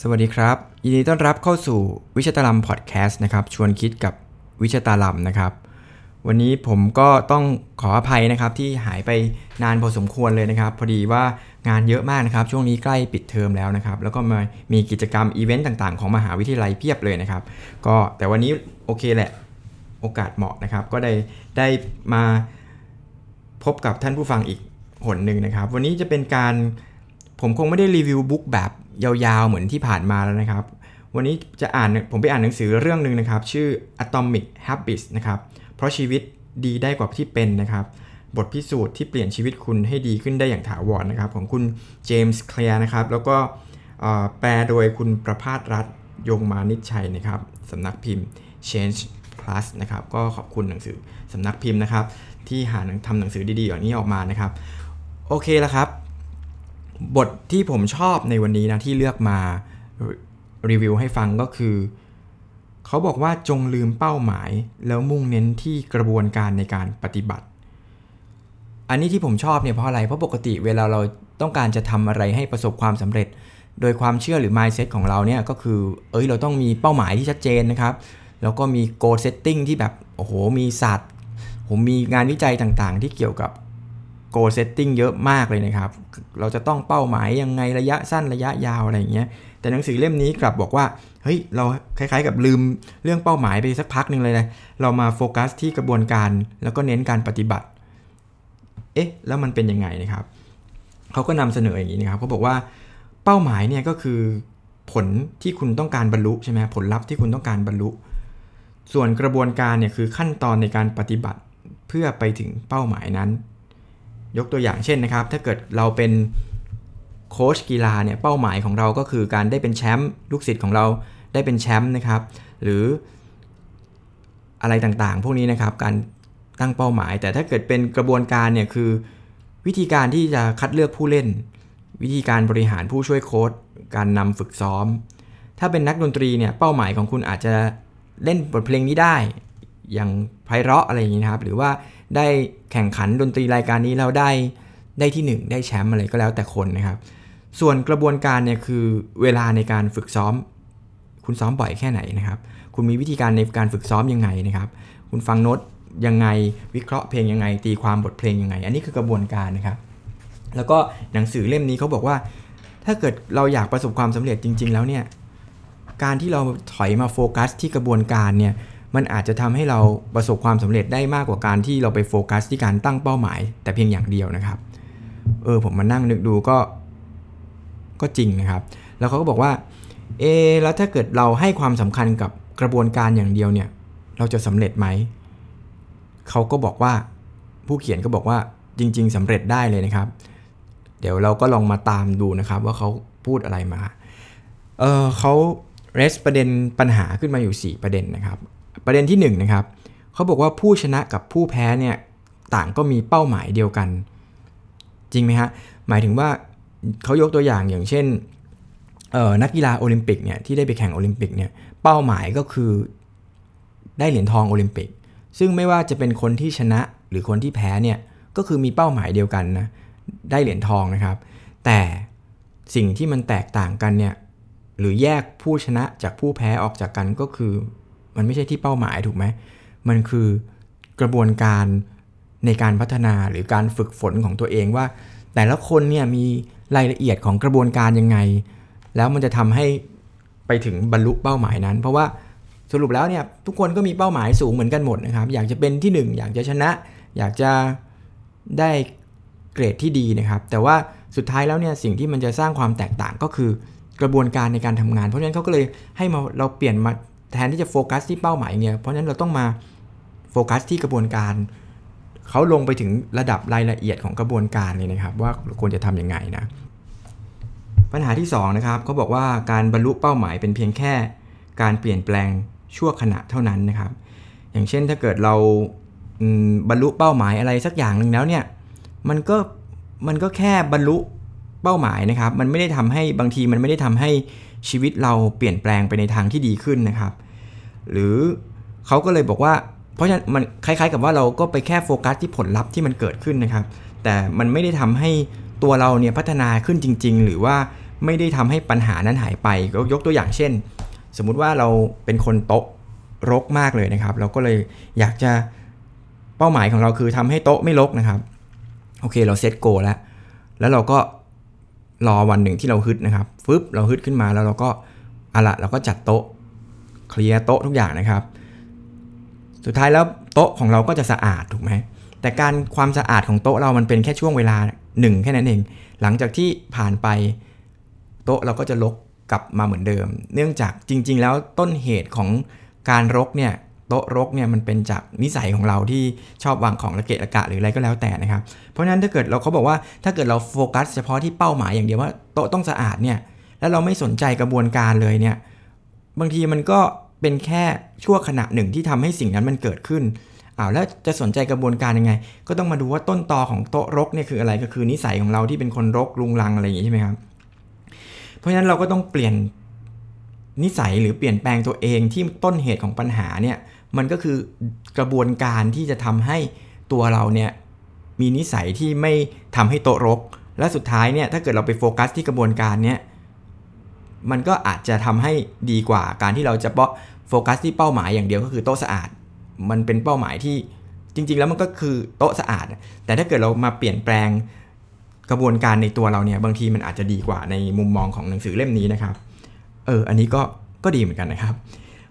สวัสดีครับ ยินดีต้อนรับเข้าสู่วิชาตาลัมพอดแคสต์นะครับ ชวนคิดกับวิชาตาลัมนะครับ วันนี้ผมก็ต้องขออภัยนะครับที่หายไปนานพอสมควรเลยนะครับ พอดีว่างานเยอะมากนะครับ ช่วงนี้ใกล้ปิดเทอมแล้วนะครับ แล้วก็มามีกิจกรรมอีเวนต์ต่างๆ ของมหาวิทยาลัยเพียบเลยนะครับ ก็แต่วันนี้โอเคแหละ โอกาสเหมาะนะครับ ก็ได้ได้มาพบกับท่านผู้ฟังอีกหนหนึ่งนะครับ วันนี้จะเป็นการผมคงไม่ได้รีวิวบุ๊กแบบ ยาวๆเหมือนที่ผ่านมาแล้วนะครับ วันนี้จะอ่านผมไปอ่านหนังสือเรื่องหนึ่งนะครับ ชื่อ Atomic Habits นะครับเพราะชีวิตดีได้กว่าที่เป็นนะครับ บทพิสูจน์ที่เปลี่ยนชีวิตคุณให้ดีขึ้นได้อย่างถาวรนะครับ ของคุณเจมส์เคลียร์นะครับ แล้วก็แปลโดยคุณประพาสรัฐยงมานิชชัยนะครับสำนักพิมพ์ Change Plus นะครับก็ขอบคุณหนังสือสำนักพิมพ์นะครับ ที่หาทำหนังสือดีๆอย่างนี้ออกมานะครับ โอเคแล้วครับ บทที่ผมชอบในวันนี้นะที่เลือกมารีวิวให้ฟังก็คือ เขาบอกว่าจงลืมเป้าหมาย แล้วมุ่งเน้นที่กระบวนการในการปฏิบัติ อันนี้ที่ผมชอบเนี่ยเพราะอะไร เพราะปกติเวลาเราต้องการจะทำอะไรให้ประสบความสำเร็จ โดยความเชื่อหรือ mindset ของเราเนี่ยก็คือ เอ้ยเราต้องมีเป้าหมายที่ชัดเจนนะครับ แล้วก็มี goal setting ที่แบบ โอ้โห มีศาสตร์ผมมีงานวิจัยต่างๆ ที่เกี่ยวกับ goal setting เยอะมากเลยนะครับ เราจะต้องเป้าหมายยังไงระยะสั้นระยะยาวอะไรอย่างเงี้ย แต่หนังสือเล่มนี้กลับบอกว่า เฮ้ย เราคล้ายๆกับลืมเรื่องเป้าหมายไปสักพักหนึ่งเลยนะ เรามาโฟกัสที่กระบวนการแล้วก็เน้นการปฏิบัติ เอ๊ะ แล้วมันเป็นยังไงนะครับ เขาก็นำเสนออย่างนี้นะครับเขาบอกว่าเป้าหมายเนี่ยก็คือผลที่คุณต้องการบรรลุใช่ไหมผลลัพธ์ที่คุณต้องการบรรลุ ส่วนกระบวนการเนี่ยคือขั้นตอนในการปฏิบัติเพื่อไปถึงเป้าหมายนั้น ยกตัวอย่างเช่นนะครับ ถ้าเกิดเราเป็นโค้ชกีฬาเนี่ยเป้าหมายของเราก็คือการได้เป็นแชมป์ลูกศิษย์ของเราได้เป็นแชมป์นะครับ หรืออะไรต่างๆ พวกนี้นะครับการตั้งเป้าหมาย แต่ถ้าเกิดเป็นกระบวนการเนี่ยคือ วิธีการที่จะคัดเลือกผู้เล่น วิธีการบริหารผู้ช่วยโค้ชการนำฝึกซ้อม ถ้าเป็นนักดนตรีเนี่ยเป้าหมายของคุณอาจจะเล่นบทเพลงนี้ได้ อย่างไพเราะอะไรอย่างนี้นะครับ หรือว่า ได้แข่งขันดนตรีรายการนี้แล้วได้ได้ที่ 1 ได้แชมป์อะไรก็แล้วแต่คนนะครับ ส่วนกระบวนการเนี่ยคือเวลาในการฝึกซ้อม คุณซ้อมบ่อยแค่ไหนนะครับ คุณมีวิธีการในการฝึกซ้อมยังไงนะครับ คุณฟังโน้ตยังไงวิเคราะห์เพลงยังไง ตีความบทเพลงยังไง อันนี้คือกระบวนการนะครับ แล้วก็หนังสือเล่มนี้เขาบอกว่า ถ้าเกิดเราอยากประสบความสำเร็จจริง ๆ แล้วเนี่ยการที่เราถอยมาโฟกัสที่กระบวนการเนี่ย มันอาจจะทำให้เราประสบความสำเร็จได้มากกว่าการที่เราไปโฟกัสที่การตั้งเป้าหมาย แต่เพียงอย่างเดียวนะครับ เออผมมานั่งนึกดูก็ก็จริงนะครับ แล้วเขาก็บอกว่า เอแล้วถ้าเกิดเราให้ความสำคัญกับกระบวนการอย่างเดียวเนี่ย เราจะสำเร็จไหม เขาก็บอกว่าผู้เขียนก็บอกว่าจริง ๆสำเร็จได้เลยนะครับ เดี๋ยวเราก็ลองมาตามดูนะครับ ว่าเขาพูดอะไรมา เออเขา raise ประเด็นปัญหาขึ้นมาอยู่ 4 ประเด็นนะครับ ประเด็นที่1นนะครับเขาบอกว่าผู้ชนะกับผู้แพ้เนี่ยต่างก็มีเป้าหมายเดียวกัน จริงไหมฮะหมายถึงว่าเขายกตัวอย่างอย่างเช่นนักกีฬาโอลิมปิกเนี่ยที่ได้ไปแข่งโอลิมปิกเนี่ยเป้าหมายก็คือได้เหรียญทองโอลิมปิก ซึ่งไม่ว่าจะเป็นคนที่ชนะหรือคนที่แพ้เนี่ยก็คือมีเป้าหมายเดียวกันนะได้เหรียญทองนะครับ แต่สิ่งที่มันแตกต่างกันเนี่ยหรือแยกผู้ชนะจากผู้แพ้ออกจากกันก็คือ มันไม่ใช่ที่เป้าหมายถูกไหม มันคือกระบวนการในการพัฒนาหรือการฝึกฝนของตัวเองว่า แต่ละคนเนี่ยมีรายละเอียดของกระบวนการยังไง แล้วมันจะทำให้ไปถึงบรรลุเป้าหมายนั้น เพราะว่าสรุปแล้วเนี่ยทุกคนก็มีเป้าหมายสูงเหมือนกันหมดนะครับ อยากจะเป็นที่ 1 อยากจะชนะ อยากจะได้เกรดที่ดีนะครับ แต่ว่าสุดท้ายแล้วเนี่ยสิ่งที่มันจะสร้างความแตกต่างก็คือกระบวนการในการทำงาน เพราะฉะนั้นเขาก็เลยให้มาเราเปลี่ยนมา แทนที่จะโฟกัสที่เป้าหมายเนี่ยเพราะฉะนั้นเราต้องมาโฟกัสที่กระบวนการเขาลงไปถึงระดับรายละเอียดของกระบวนการเลยนะครับ ว่าควรจะทำยังไงนะ ปัญหาที่2นะครับเขาบอกว่าการบรรลุเป้าหมายเป็นเพียงแค่การเปลี่ยนแปลงชั่วขณะเท่านั้นนะครับ อย่างเช่นถ้าเกิดเราบรรลุเป้าหมายอะไรสักอย่างหนึ่งแล้วเนี่ยมันก็มันก็แค่บรรลุเป้าหมายนะครับ มันไม่ได้ทำให้บางทีมันไม่ได้ทำให้ชีวิตเราเปลี่ยนแปลงไปในทางที่ดีขึ้นนะครับ หรือเขาก็เลยบอกว่า เพราะฉะนั้นมันคล้ายๆ กับว่าเราก็ไปแค่โฟกัสที่ผลลัพธ์ที่มันเกิดขึ้นนะครับ แต่มันไม่ได้ทำให้ตัวเราเนี่ยพัฒนาขึ้นจริง ๆ หรือว่าไม่ได้ทำให้ปัญหานั้นหายไปก็ยกตัวอย่างเช่น สมมุติว่าเราเป็นคนโต๊ะรกมากเลยนะครับ เราก็เลยอยากจะเป้าหมายของเราคือทำให้โต๊ะไม่รกนะครับโอเคเราเซตโกแล้วแล้วเราก็รอวันหนึ่งที่เราฮึดนะครับฟึบเราฮึดขึ้นมาแล้วเราก็อะละเราก็จัดโต๊ะ เคลียร์โต๊ะทุกอย่างนะครับ สุดท้ายแล้วโต๊ะของเราก็จะสะอาดถูกไหมแต่การความสะอาดของโต๊ะเรามันเป็นแค่ช่วงเวลาหนึ่งแค่นั้นเอง หลังจากที่ผ่านไปโต๊ะเราก็จะลกกลับมาเหมือนเดิม เนื่องจากจริง ๆ แล้วต้นเหตุของการรกเนี่ยโต๊ะรกเนี่ยมันเป็นจากนิสัยของเราที่ชอบวางของระเกะระกะหรืออะไรก็แล้วแต่นะครับ เพราะฉะนั้นถ้าเกิดเราเขาบอกว่าถ้าเกิดเราโฟกัสเฉพาะที่เป้าหมายอย่างเดียวว่าโต๊ะต้องสะอาดเนี่ยแล้วเราไม่สนใจกระบวนการเลยเนี่ย บางทีมันก็เป็นแค่ชั่วขณะหนึ่งที่ทำให้สิ่งนั้นมันเกิดขึ้นอ้าวแล้วจะสนใจกระบวนการยังไง ก็ต้องมาดูว่าต้นตอของโต๊ะรกเนี่ยคืออะไรก็คือนิสัยของเราที่เป็นคนรกลุงลังอะไรอย่างนี้ใช่ไหมครับ เพราะฉะนั้นเราก็ต้องเปลี่ยนนิสัยหรือเปลี่ยนแปลงตัวเองที่ต้นเหตุของปัญหาเนี่ยมันก็คือกระบวนการที่จะทำให้ตัวเราเนี่ยมีนิสัยที่ไม่ทำให้โต๊ะรก และสุดท้ายเนี่ยถ้าเกิดเราไปโฟกัสที่กระบวนการเนี่ย มันก็อาจจะทำให้ดีกว่าการที่เราจะเปาะโฟกัสที่เป้าหมายอย่างเดียวก็คือโต๊ะสะอาด มันเป็นเป้าหมายที่จริง ๆ แล้วมันก็คือโต๊ะสะอาด แต่ถ้าเกิดเรามาเปลี่ยนแปลงกระบวนการในตัวเราเนี่ยบางทีมันอาจจะดีกว่าในมุมมองของหนังสือเล่มนี้นะครับ เออ อันนี้ก็ก็ดีเหมือนกันนะครับ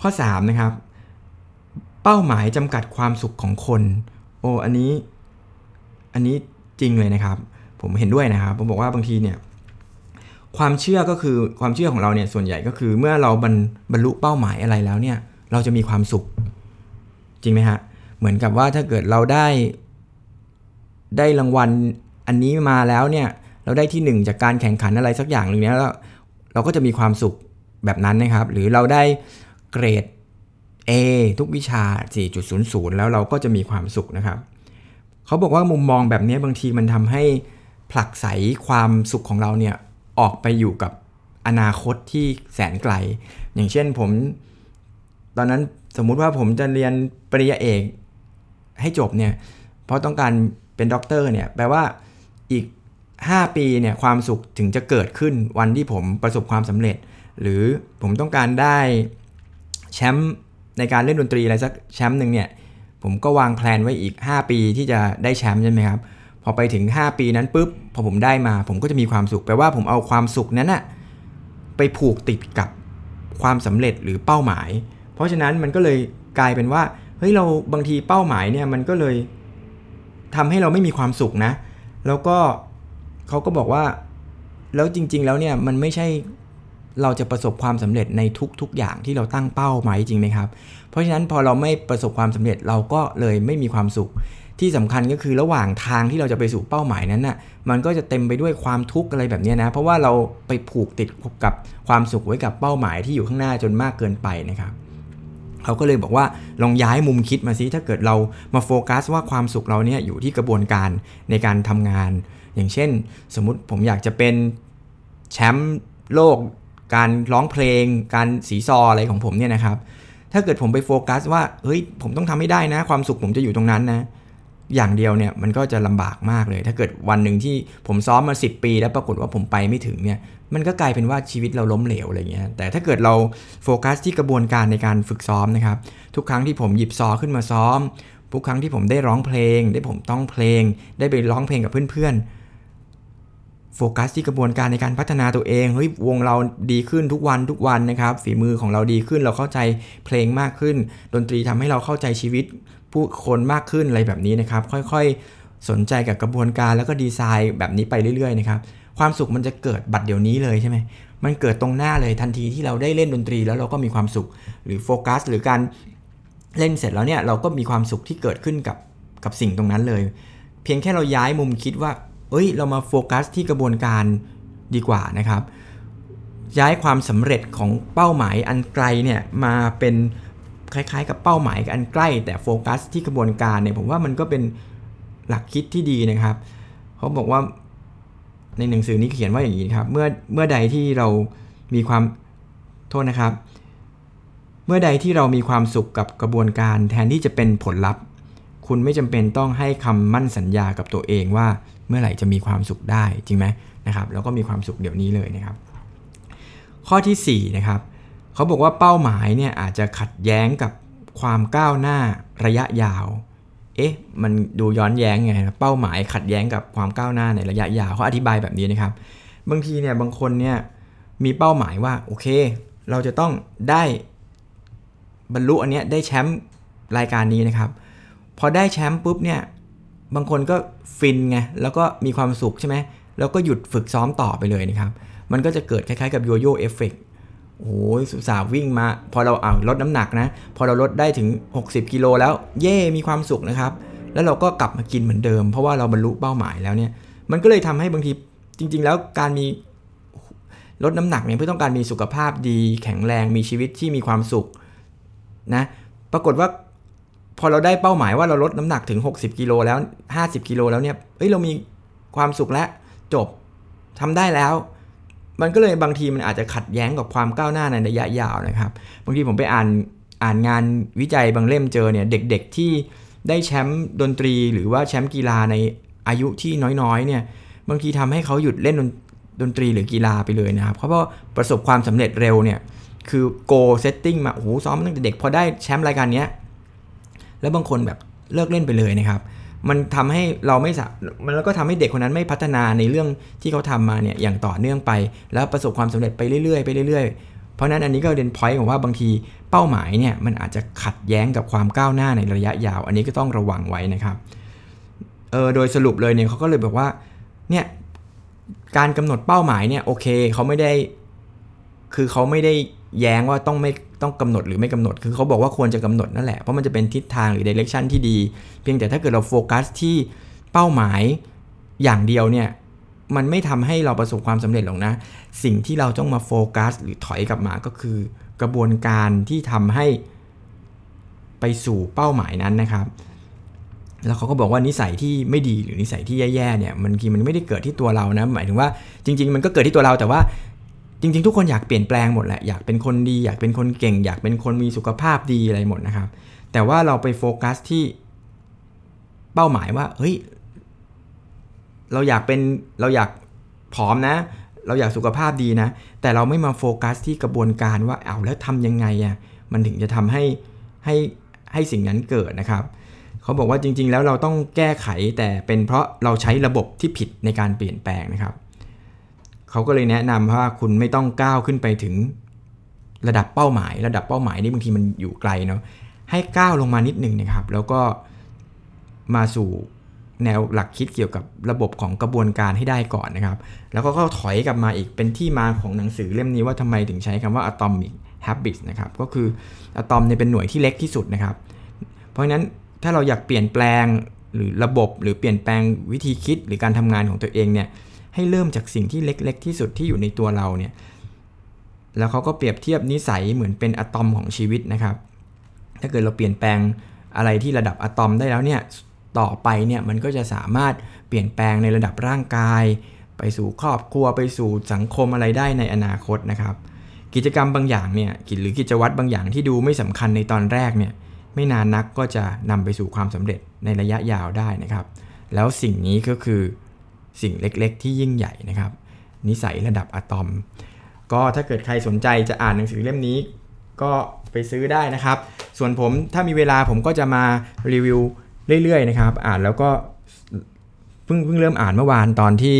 ข้อ3นะครับ เป้าหมายจำกัดความสุขของคน โอ้อันนี้ อันนี้จริงเลยนะครับ ผมเห็นด้วยนะครับ ผมบอกว่าบางทีเนี่ย ความเชื่อก็คือความเชื่อของเราเนี่ยส่วนใหญ่ก็คือ เมื่อเราบรรบรรลุเป้าหมายอะไรแล้วเนี่ย เราจะมีความสุข จริงไหมฮะ เหมือนกับว่าถ้าเกิดเราได้ ได้รางวัลอันนี้มาแล้วเนี่ย เราได้ที่หนึ่งจากการแข่งขันอะไรสักอย่างหนึ่งเนี้ยแล้วเราก็จะมีความสุขแบบนั้นนะครับ หรือเราได้เกรด A ทุกวิชา 4.00 แล้วเราก็จะมีความสุขนะครับเขาบอกว่ามุมมองแบบนี้บางทีมันทำให้ผลักไสความสุขของเราเนี่ย ออกไปอยู่กับอนาคตที่แสนไกล อย่างเช่นผม ตอนนั้นสมมุติว่าผมจะเรียนปริญญาเอกให้จบเนี่ย เพราะต้องการเป็นด็อกเตอร์เนี่ย แปลว่าอีก 5 ปีเนี่ยความสุขถึงจะเกิดขึ้นวันที่ผมประสบความสำเร็จ หรือผมต้องการได้แชมป์ในการเล่นดนตรีอะไรสักแชมป์หนึ่งเนี่ย ผมก็วางแผนไว้อีก 5 ปีที่จะได้แชมป์ใช่ไหมครับ อไปถึง 5 ปีนั้นปุ๊บพอผมได้มา ผมก็จะมีความสุขแปลว่าผมเอาความสุขนั้นอะไปผูกติดกับความสำเร็จหรือเป้าหมาย เพราะฉะนั้นมันก็เลยกลายเป็นว่าเฮ้ยเราบางทีเป้าหมายเนี่ยมันก็เลยทำให้เราไม่มีความสุขนะ แล้วก็เขาก็บอกว่าแล้วจริง ๆ แล้วเนี่ยมันไม่ใช่เราจะประสบความสำเร็จในทุก ๆ อย่างที่เราตั้งเป้าหมายจริงไหมครับ เพราะฉะนั้นพอเราไม่ประสบความสำเร็จเราก็เลยไม่มีความสุข ที่สำคัญก็คือระหว่างทางที่เราจะไปสู่เป้าหมายนั้นน่ะมันก็จะเต็มไปด้วยความทุกข์อะไรแบบนี้นะเพราะว่าเราไปผูกติดกับความสุขไว้กับเป้าหมายที่อยู่ข้างหน้าจนมากเกินไปนะครับเขาก็เลยบอกว่าลองย้ายมุมคิดมาซิถ้าเกิดเรามาโฟกัสว่าความสุขเราเนี่ยอยู่ที่กระบวนการในการทำงาน อย่างเช่น สมมุติผมอยากจะเป็นแชมป์โลก การร้องเพลง การสีซออะไรของผมเนี่ยนะครับ ถ้าเกิดผมไปโฟกัสว่าเฮ้ยผมต้องทำให้ได้นะ ความสุขผมจะอยู่ตรงนั้นนะ อย่างเดียวเนี่ยมันก็จะลำบากมากเลย ถ้าเกิดวันหนึ่งที่ผมซ้อมมา 10 ปี แล้วปรากฏว่าผมไปไม่ถึงเนี่ยมันก็กลายเป็นว่าชีวิตเราล้มเหลวอะไรเงี้ยแต่ถ้าเกิดเราโฟกัสที่กระบวนการในการฝึกซ้อมนะครับ ทุกครั้งที่ผมหยิบซอขึ้นมาซ้อมทุกครั้งที่ผมได้ร้องเพลง ได้ผมต้องเพลง ได้ไปร้องเพลงกับเพื่อนๆ โฟกัสที่กระบวนการในการพัฒนาตัวเองเฮ้ยวงเราดีขึ้นทุกวันทุกวันนะครับฝีมือของเราดีขึ้นเราเข้าใจเพลงมากขึ้น ดนตรีทำให้เราเข้าใจชีวิตผู้คนมากขึ้นอะไรแบบนี้นะครับ ค่อยๆ สนใจกับกระบวนการแล้วก็ดีไซน์แบบนี้ไปเรื่อยๆนะครับความสุขมันจะเกิดบัดเดี๋ยวนี้เลยใช่ไหมมันเกิดตรงหน้าเลยทันทีที่เราได้เล่นดนตรีแล้วเราก็มีความสุขหรือโฟกัสหรือการเล่นเสร็จแล้วเนี่ยเราก็มีความสุขที่เกิดขึ้นกับกับสิ่งตรงนั้นเลย เพียงแค่เราย้ายมุมคิดว่า เอ้ย เรามาโฟกัสที่กระบวนการดีกว่านะครับ ย้ายความสำเร็จของเป้าหมายอันไกลเนี่ยมาเป็นคล้ายๆ กับเป้าหมายอันใกล้ แต่โฟกัสที่กระบวนการเนี่ยผมว่ามันก็เป็นหลักคิดที่ดีนะครับ เขาบอกว่าในหนังสือนี้เขียนว่าอย่างนี้ครับ เมื่อเมื่อใดที่เรามีความโทษนะครับ เมื่อใดที่เรามีความสุขกับกระบวนการแทนที่จะเป็นผลลัพธ์ คุณไม่จำเป็นต้องให้คำมั่นสัญญากับตัวเองว่าเมื่อไหร่จะมีความสุขได้จริงไหมนะครับแล้วก็มีความสุขเดี๋ยวนี้เลยนะครับ ข้อที่4นะครับเขาบอกว่าเป้าหมายเนี่ยอาจจะขัดแย้งกับความก้าวหน้าระยะยาว เอ๊ะมันดูย้อนแย้งไงเป้าหมายขัดแย้งกับความก้าวหน้าในระยะยาวเขาอธิบายแบบนี้นะครับ บางทีเนี่ยบางคนเนี่ยมีเป้าหมายว่าโอเค เราจะต้องได้บรรลุอันเนี้ยได้แชมป์รายการนี้นะครับ พอได้แชมป์ปุ๊บเนี่ย บางคนก็ฟินไง แล้วก็มีความสุขใช่ไหม แล้วก็หยุดฝึกซ้อมต่อไปเลยนะครับ มันก็จะเกิดคล้ายๆกับโยโย่เอฟเฟกโอ้ยสุสาวิ่งมา พอเราเอาลดน้ำหนักนะ พอเราลดได้ถึง 60 กิโลแล้ว เย่มีความสุขนะครับ แล้วเราก็กลับมากินเหมือนเดิม เพราะว่าเราบรรลุเป้าหมายแล้วเนี่ย มันก็เลยทำให้บางที จริง ๆ แล้วการมีลดน้ำหนักเนี่ยเพื่อต้องการมีสุขภาพดี แข็งแรง มีชีวิตที่มีความสุขนะ ปรากฏว่า พอเราได้เป้าหมายว่าเราลดน้ำหนักถึง 60กิโลแล้ว 50กิโลแล้วเนี่ยเอ้ยเรามีความสุขแล้วจบทำได้แล้ว มันก็เลยบางทีมันอาจจะขัดแย้งกับความก้าวหน้าในระยะยาวนะครับ บางทีผมไปอ่านอ่านงานวิจัยบางเล่มเจอเนี่ยเด็กๆที่ได้แชมป์ดนตรีหรือว่าแชมป์กีฬาในอายุที่น้อยๆเนี่ยบางทีทำให้เขาหยุดเล่นดนตรีหรือกีฬาไปเลยนะครับ เพราะว่าประสบความสำเร็จเร็วเนี่ยคือ go setting มาโอ้โหซ้อมตั้งแต่เด็กพอได้แชมป์รายการเนี้ย แล้วบางคนแบบเลิกเล่นไปเลยนะครับ มันทำให้เราไม่สมันแล้วก็ทำให้เด็กคนนั้นไม่พัฒนาในเรื่องที่เขาทำมาเนี่ยอย่างต่อเนื่องไป แล้วประสบความสำเร็จไปเรื่อยๆไปเรื่อยๆ เพราะนั้นอันนี้ก็เป็น point ของว่าบางทีเป้าหมายเนี่ยมันอาจจะขัดแย้งกับความก้าวหน้าในระยะยาว อันนี้ก็ต้องระวังไว้นะครับเออโดยสรุปเลยเนี่ยเขาก็เลยบอกว่าเนี่ยการกำหนดเป้าหมายเนี่ยโอเคเขาไม่ได้ คือเขาไม่ได้แย้งว่าต้องไม่ ต้องกำหนดหรือไม่กำหนด คือเขาบอกว่าควรจะกำหนดนั่นแหละ เพราะมันจะเป็นทิศทางหรือ direction ที่ดี เพียงแต่ถ้าเกิดเราโฟกัสที่เป้าหมายอย่างเดียวเนี่ยมันไม่ทำให้เราประสบความสำเร็จหรอกนะ สิ่งที่เราต้องมาโฟกัส หรือถอยกลับมาก็คือกระบวนการที่ทำให้ไปสู่เป้าหมายนั้นนะครับ แล้วเขาก็บอกว่านิสัยที่ไม่ดีหรือนิสัยที่แย่ๆเนี่ยมันทีมันไม่ได้เกิดที่ตัวเรานะ หมายถึงว่าจริง ๆ มันก็เกิดที่ตัวเราแต่ว่า จริงๆ ทุกคนอยากเปลี่ยนแปลงหมดแหละ อยากเป็นคนดี อยากเป็นคนเก่ง อยากเป็นคนมีสุขภาพดีอะไรหมดนะครับ แต่ว่าเราไปโฟกัสที่เป้าหมายว่า เฮ้ย เราอยากเป็น เราอยากผอมนะ เราอยากสุขภาพดีนะ แต่เราไม่มาโฟกัสที่กระบวนการว่า เอาแล้วทำยังไงอะ่ะ มันถึงจะทำให้ให้ให้สิ่งนั้นเกิดนะครับ เขาบอกว่าจริง ๆ แล้วเราต้องแก้ไขแต่เป็นเพราะเราใช้ระบบที่ผิดในการเปลี่ยนแปลงนะครับ เขาก็เลยแนะนำว่าคุณไม่ต้องก้าวขึ้นไปถึงระดับเป้าหมาย ระดับเป้าหมายนี่บางทีมันอยู่ไกลเนาะให้ก้าวลงมานิดนึงนะครับ แล้วก็มาสู่แนวหลักคิดเกี่ยวกับระบบของกระบวนการให้ได้ก่อนนะครับ แล้วก็ถอยกลับมาอีกเป็นที่มาของหนังสือเล่มนี้ว่าทำไมถึงใช้คำว่า atomic habits นะครับ ก็คืออะตอมเนี่ยเป็นหน่วยที่เล็กที่สุดนะครับ เพราะฉะนั้นถ้าเราอยากเปลี่ยนแปลงหรือระบบหรือเปลี่ยนแปลงวิธีคิดหรือการทำงานของตัวเองเนี่ย ให้เริ่มจากสิ่งที่เล็ก ๆ ที่สุดที่อยู่ในตัวเราเนี่ย แล้วเขาก็เปรียบเทียบนิสัยเหมือนเป็นอะตอมของชีวิตนะครับ ถ้าเกิดเราเปลี่ยนแปลงอะไรที่ระดับอะตอมได้แล้วเนี่ย ต่อไปเนี่ยมันก็จะสามารถเปลี่ยนแปลงในระดับร่างกาย ไปสู่ครอบครัวไปสู่สังคมอะไรได้ในอนาคตนะครับ กิจกรรมบางอย่างเนี่ยหรือกิจวัตรบางอย่างที่ดูไม่สำคัญในตอนแรกเนี่ยไม่นานนักก็จะนำไปสู่ความสำเร็จในระยะยาวได้นะครับ แล้วสิ่งนี้ก็คือ สิ่งเล็กๆ ที่ยิ่งใหญ่นะครับ นิสัยระดับอะตอม ก็ถ้าเกิดใครสนใจจะอ่านหนังสือเล่มนี้ ก็ไปซื้อได้นะครับ ส่วนผมถ้ามีเวลาผมก็จะมารีวิวเรื่อยๆนะครับ อ่านแล้วก็เพิ่งเพิ่งเริ่มอ่านเมื่อวานตอนที่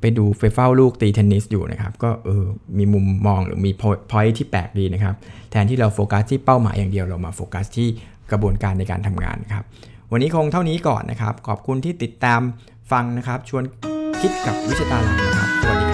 ไปดูเฟเฝ้าลูกตีเทนนิสอยู่นะครับ ก็เออมีมุมมองหรือมีพอยที่แปลกดีนะครับ แทนที่เราโฟกัสที่เป้าหมายอย่างเดียวเรามาโฟกัสที่กระบวนการในการทำงานครับ วันนี้คงเท่านี้ก่อนนะครับ ขอบคุณที่ติดตามฟังนะครับ ชวน คิดกับวิชาตาลังนะครับ สวัสดี